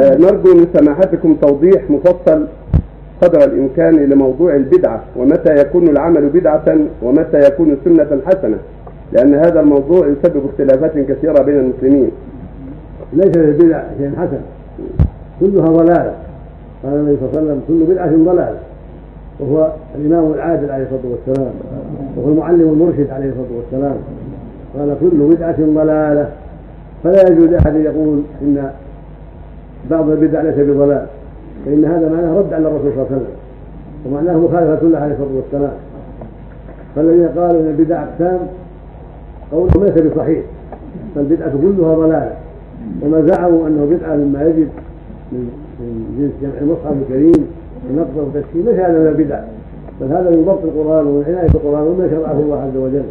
آه، نرجو من سماحتكم توضيح مفصل قدر الإمكان لموضوع البدعة ومتى يكون العمل بدعة ومتى يكون سنة حسنة لأن هذا الموضوع يسبب اختلافات كثيرة بين المسلمين. ليس البدع شيء حسن. كلها ضلالة. قال النبي صلى الله عليه وسلم كل بدعة ضلالة. وهو الإمام العادل عليه الصلاة والسلام. وهو المعلم المرشد عليه الصلاة والسلام. قال كل بدعة ضلالة. فلا يجوز لأحد يقول إن بعض البدع ليس بضلال. فإن هذا معناه رد على الرسول صلى الله عليه وسلم. ومعناه مخالفة له عليه الصلاة والسلام. فالذين قالوا إن البدع أقسام قولهم ليس بصحيح. فالبدعة كلها ضلاله وما زعموا أنه بدعة مما يجب من جنس جمع المصحف الكريم ونقضه وتسكين ليس هذا من البدع. بل هذا من ضبط القرآن ومن عناية بالقران وما شرعه الله عز وجل.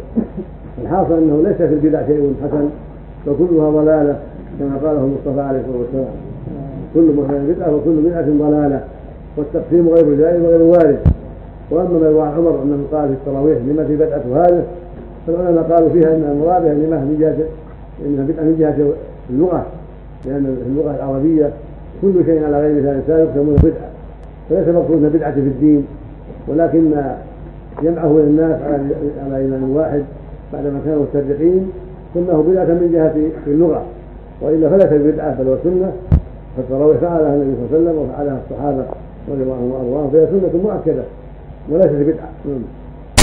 الحاصل أنه ليس في البدع شيء حسن فكلها ضلالة كما قاله المصطفى عليه الصلاة والسلام. كل محدث بدعة وكل بدعة ضلالة والتقسيم غير جائز وغير وارد. وأما ما يروى عن عمر انه قال في التراويح لما في بدعة هذا فالعلماء قالوا فيها إن المراد لما من جهه انها بدعة من جهة اللغة لأن في اللغة العربية كل شيء على غير مثال سابق يسمونه بدعة. فليس المقصود بدعة في الدين ولكن جمعه للناس على إيمان واحد بعدما كانوا مسترقين سماه بدعة من جهة اللغة. وإلا فليس بدعة بل هو سنة فالتراويح فعلها النبي صلى الله عليه وسلم وفعلها الصحابة رضي الله عنهم وأرضاهم فهي سنة مؤكدة وليست بدعة.